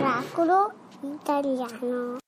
Oracolo italiano.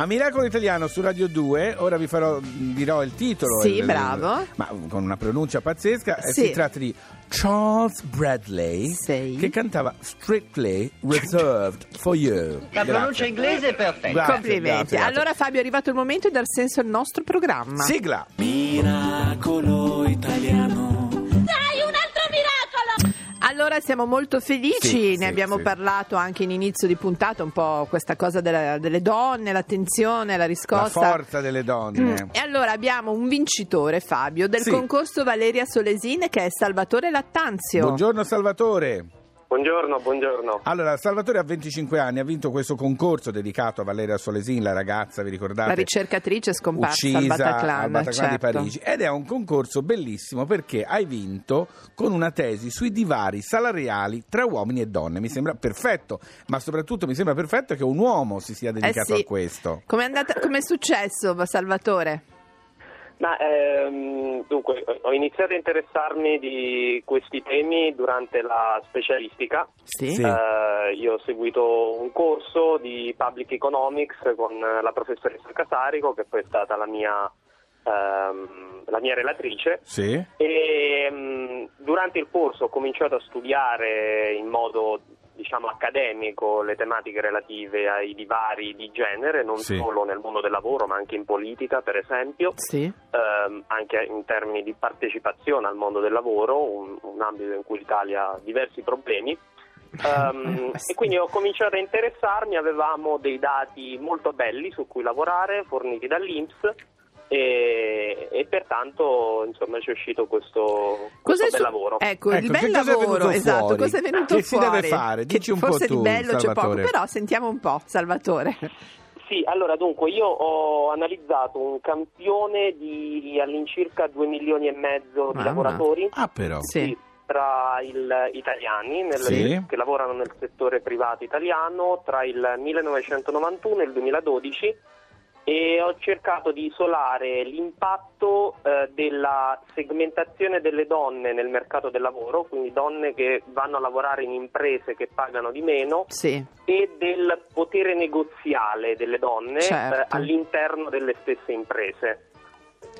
A Miracolo Italiano su Radio 2, ora vi farò, dirò il titolo. Sì, il- bravo. Ma con una pronuncia pazzesca. eh, Sì. Si tratta di Charles Bradley Sì. che cantava Strictly Reserved for You. La pronuncia inglese è perfetta. Grazie, Complimenti. grazie, grazie. Allora Fabio è arrivato il momento di dar senso al nostro programma. Sigla. Miracolo italiano. Allora siamo molto felici, Sì, ne sì, abbiamo sì. parlato anche in inizio di puntata, un po' questa cosa della- delle donne, l'attenzione, la La riscossa. forza delle donne. E allora abbiamo un vincitore, Fabio, del concorso Valeria Solesin che è Salvatore Lattanzio. Buongiorno Salvatore. Buongiorno, buongiorno. Allora, Salvatore ha 25 anni, ha vinto questo concorso dedicato a Valeria Solesin, la ragazza, vi ricordate? La ricercatrice scomparsa al uccisa Bataclan, al Bataclan di certo. Parigi ed è un concorso bellissimo perché hai vinto con una tesi sui divari salariali tra uomini e donne mi sembra perfetto ma soprattutto mi sembra perfetto che un uomo si sia dedicato Eh sì. a questo Com'è, andata, com'è successo, Salvatore? Ma, ehm, dunque, ho iniziato a interessarmi di questi temi durante la specialistica. Sì. Eh, io ho seguito un corso di Public Economics con la professoressa Casarico, che poi è stata la mia, ehm, la mia relatrice. sì E mm, durante il corso ho cominciato a studiare in modo diciamo accademico le tematiche relative ai divari di genere, non Sì. solo nel mondo del lavoro, ma anche in politica, per esempio, Sì. ehm, anche in termini di partecipazione al mondo del lavoro, un, un ambito in cui l'Italia ha diversi problemi. Sì. E quindi ho cominciato a interessarmi, avevamo dei dati molto belli su cui lavorare, forniti dall'Inps, e, e pertanto insomma ci è uscito questo, questo bel su- lavoro. Ecco, il Ecco, bel che cosa è lavoro, esatto, fuori? cosa è venuto Che si fuori? deve fare? Che Dici un po' forse tu, di bello c'è poco, Salvatore. però sentiamo un po', Salvatore. Sì, allora dunque io ho analizzato un campione di all'incirca 2 milioni e mezzo di Mamma. lavoratori Ah, però. Sì. tra il italiani nel- Sì. che lavorano nel settore privato italiano tra il 1991 e il 2012 e ho cercato di isolare l'impatto eh, della segmentazione delle donne nel mercato del lavoro, quindi donne che vanno a lavorare in imprese che pagano di meno Sì, e del potere negoziale delle donne Certo. eh, all'interno delle stesse imprese.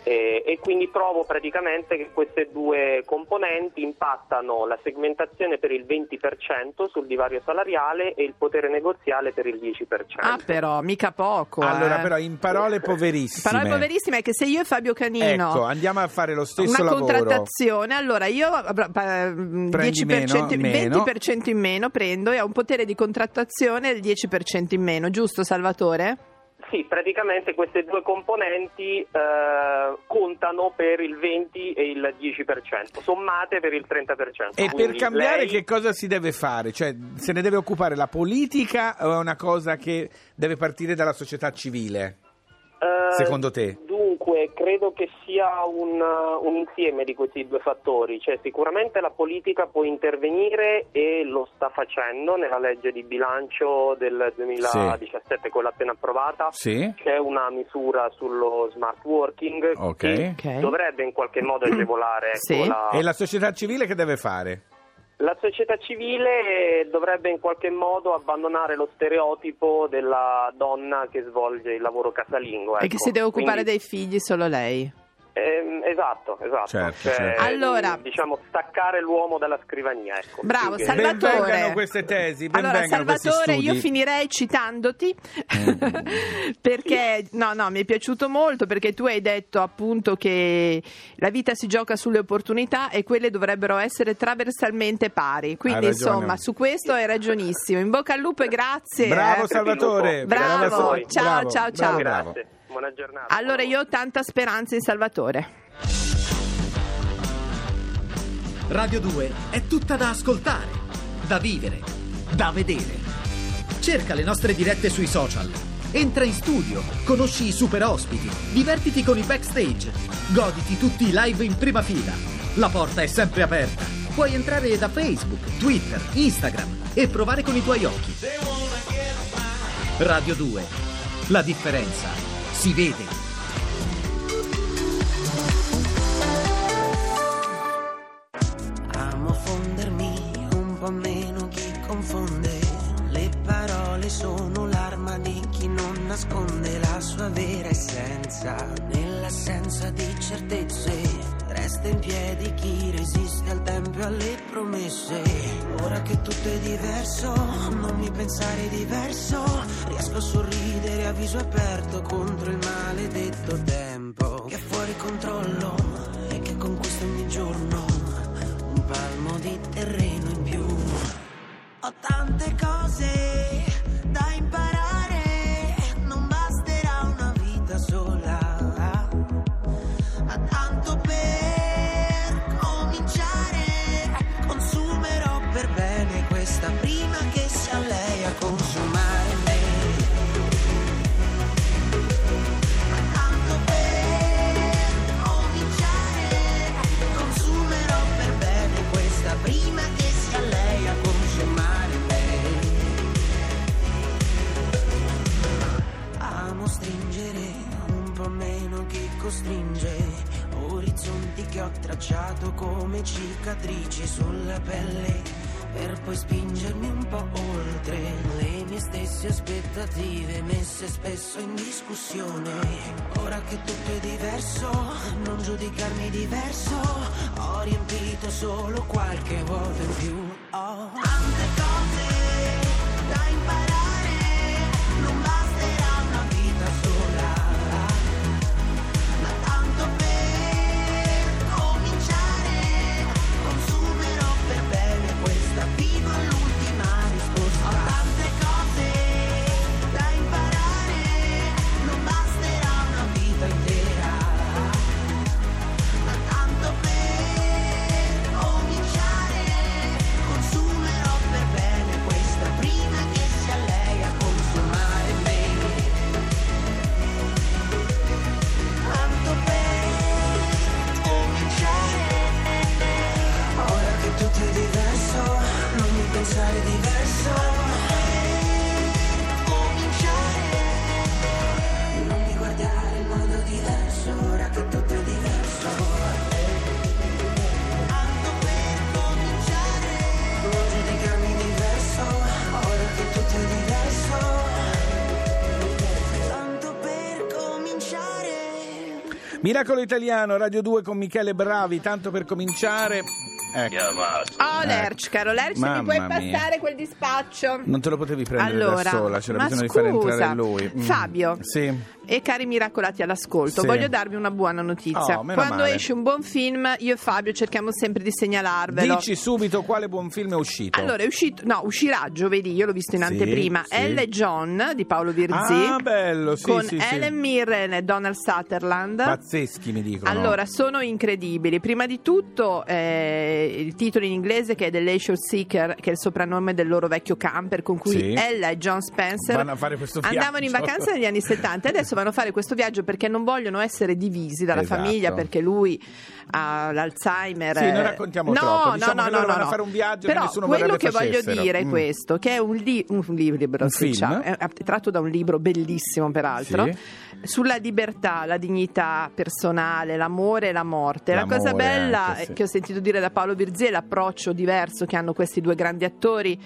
E, e quindi trovo praticamente che queste due componenti impattano la segmentazione per il 20% sul divario salariale e il potere negoziale per il 10%. ah però, mica poco. Allora, eh. però, in parole poverissime. Parole poverissime è che se io e Fabio Canino Ecco, andiamo a fare lo stesso una lavoro. contrattazione, allora io eh, mm, Prendi 10% meno, meno. 20% in meno prendo e ho un potere di contrattazione del 10% in meno, giusto Salvatore? Sì, praticamente queste due componenti eh, contano per il 20 e il 10%, sommate per il 30%. E per cambiare lei- che cosa si deve fare? Cioè, se ne deve occupare la politica o è una cosa che deve partire dalla società civile? Eh, secondo te? Dunque, credo che sia un, uh, un insieme di questi due fattori, cioè sicuramente la politica può intervenire e lo sta facendo nella legge di bilancio del 2017, quella appena approvata. Sì? C'è una misura sullo smart working Ok. che Ok. dovrebbe in qualche modo agevolare Sì. la, E la società civile che deve fare? La società civile dovrebbe in qualche modo abbandonare lo stereotipo della donna che svolge il lavoro casalingo. E che ecco. si deve occupare Quindi- dei figli solo lei. Ehm, esatto, esatto. Certo, Cioè, certo. Allora- diciamo staccare l'uomo dalla scrivania. Ecco, Bravo, che- Salvatore. Benvengano queste tesi, Allora, benvengano questi Salvatore, studi. io finirei citandoti perché no, no, mi è piaciuto molto perché tu hai detto appunto che la vita si gioca sulle opportunità e quelle dovrebbero essere trasversalmente pari. Quindi, insomma, su questo hai ragionissimo. In bocca al lupo e grazie. Bravo eh. Salvatore, Bravo, ciao, bravo, ciao, ciao. Grazie, buona giornata. Allora io ho tanta speranza in Salvatore. Radio 2 è tutta da ascoltare, da vivere, da vedere. Cerca le nostre dirette sui social. Entra in studio, conosci i super ospiti, divertiti con i backstage, goditi tutti i live in prima fila. La porta è sempre aperta. Puoi entrare da Facebook, Twitter, Instagram e provare con i tuoi occhi. Radio 2. La differenza si vede. Amo fondermi un po' meno chi confonde. Le parole sono l'arma di chi non nasconde la sua vera essenza. Nell'assenza di certezze resta in piedi chi resiste al tempo e alle promesse. Ora che tutto è diverso, non mi pensare diverso. Riesco a sorridere a viso aperto contro il maledetto tempo che è fuori controllo stesse aspettative messe spesso in discussione. Ora che tutto è diverso, non giudicarmi diverso, ho riempito solo qualche vuoto in più. Ho Miracolo Italiano, Radio 2 con Michele Bravi, tanto per cominciare. Ecco. Oh, Eh. Lerch, caro Lerch, mi puoi mia. passare quel dispaccio? Non te lo potevi prendere Allora, da sola, c'era ma bisogno di fare scusa, entrare lui. Mm. Fabio. Sì. E cari miracolati all'ascolto, Sì. voglio darvi una buona notizia. Oh, Quando male. esce un buon film, io e Fabio cerchiamo sempre di segnalarvelo. Dici subito quale buon film è uscito. Allora, è uscito, no, uscirà giovedì, io l'ho visto in Sì, anteprima. sì. Elle e John di Paolo Virzì. Ah, bello, sì, con sì, sì. Ellen Mirren e Donald Sutherland. Pazzeschi mi dicono. Allora, sono incredibili. Prima di tutto, eh, il titolo in inglese che è The Leisure Seeker, che è il soprannome del loro vecchio camper con cui Sì. Ella e John Spencer andavano in vacanza negli anni 70 e adesso vanno a fare questo viaggio perché non vogliono essere divisi dalla Esatto. famiglia perché lui ha l'Alzheimer. Sì, eh. non raccontiamo no, troppo. Diciamo no, che no, no, vanno a no. fare un viaggio che Però nessuno quello che voglio facessero. dire è Mm. questo, che è un, li- un libro, Un sì, è tratto da un libro bellissimo peraltro. Sì. Sulla libertà, la dignità personale, l'amore e la morte. la cosa L'amore bella anche, sì. che ho sentito dire da Paolo Virzì è l'approccio diverso che hanno questi due grandi attori.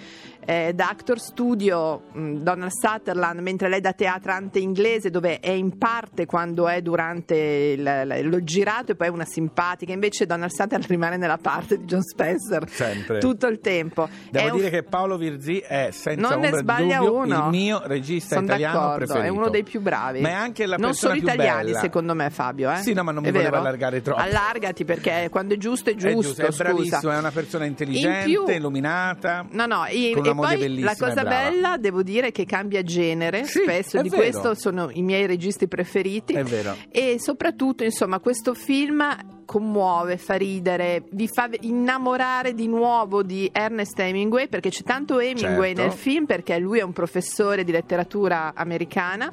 Eh, da Actor Studio, mh, Donald Sutherland, mentre lei da teatrante inglese, dove è in parte quando è durante il, lo girato e poi è una simpatica, invece Donald Sutherland rimane nella parte di John Spencer Sempre. tutto il tempo. Devo È un dire che Paolo Virzì è senza non ombra sbaglia dubbio uno. il mio regista Sono italiano preferito. È uno dei più bravi. Ma è anche la non solo italiani, bella. secondo me, Fabio. Eh? Sì, no, ma non mi È volevo vero? allargare troppo. Allargati perché quando è giusto è È giusto. giusto, è bravissimo, è una persona intelligente, In più- illuminata. No, no, con una e moglie poi bellissima la cosa bella, devo dire, che cambia genere. Sì, Spesso è di vero. questo sono i miei registi preferiti. È vero. E soprattutto, insomma, questo film commuove, fa ridere, vi fa innamorare di nuovo di Ernest Hemingway, perché c'è tanto Hemingway Certo. nel film, perché lui è un professore di letteratura americana.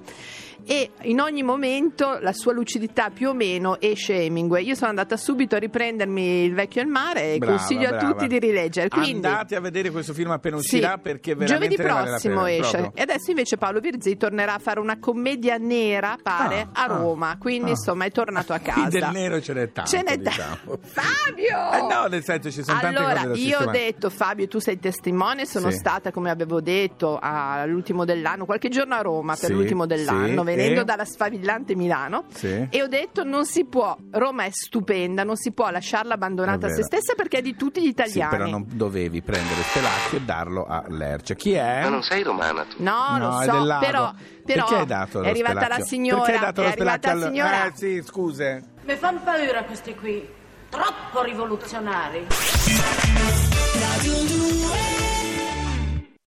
E in ogni momento la sua lucidità più o meno esce Hemingway. Io sono andata subito a riprendermi Il vecchio e il mare e Brava, consiglio a brava. tutti di rileggere. Quindi, Andate a vedere questo film appena sì, uscirà perché veramente giovedì vale prossimo pena, esce proprio. e adesso invece Paolo Virzì tornerà a fare una commedia nera pare Ah, a Roma ah, quindi ah. insomma è tornato a casa del nero ce n'è tanto, ce n'è diciamo. tanto Fabio Eh no, nel senso ci sono tante allora cose da io ho detto Fabio tu sei testimone sono Sì. stata come avevo detto all'ultimo dell'anno qualche giorno a Roma per Sì, l'ultimo dell'anno sì, venendo e? dalla sfavillante Milano Sì. e ho detto non si può Roma è stupenda non si può lasciarla abbandonata a se stessa perché è di tutti gli Sì, italiani però non dovevi prendere Spelacchio e darlo a Lercia. Chi è? Ma non sei romana tu? No, No, lo è so, del lago. però, però Perché hai dato è arrivata la signora. Perché hai dato è lo la al- signora. Eh sì, scuse. Mi fanno paura questi qui, troppo rivoluzionari. Radio 2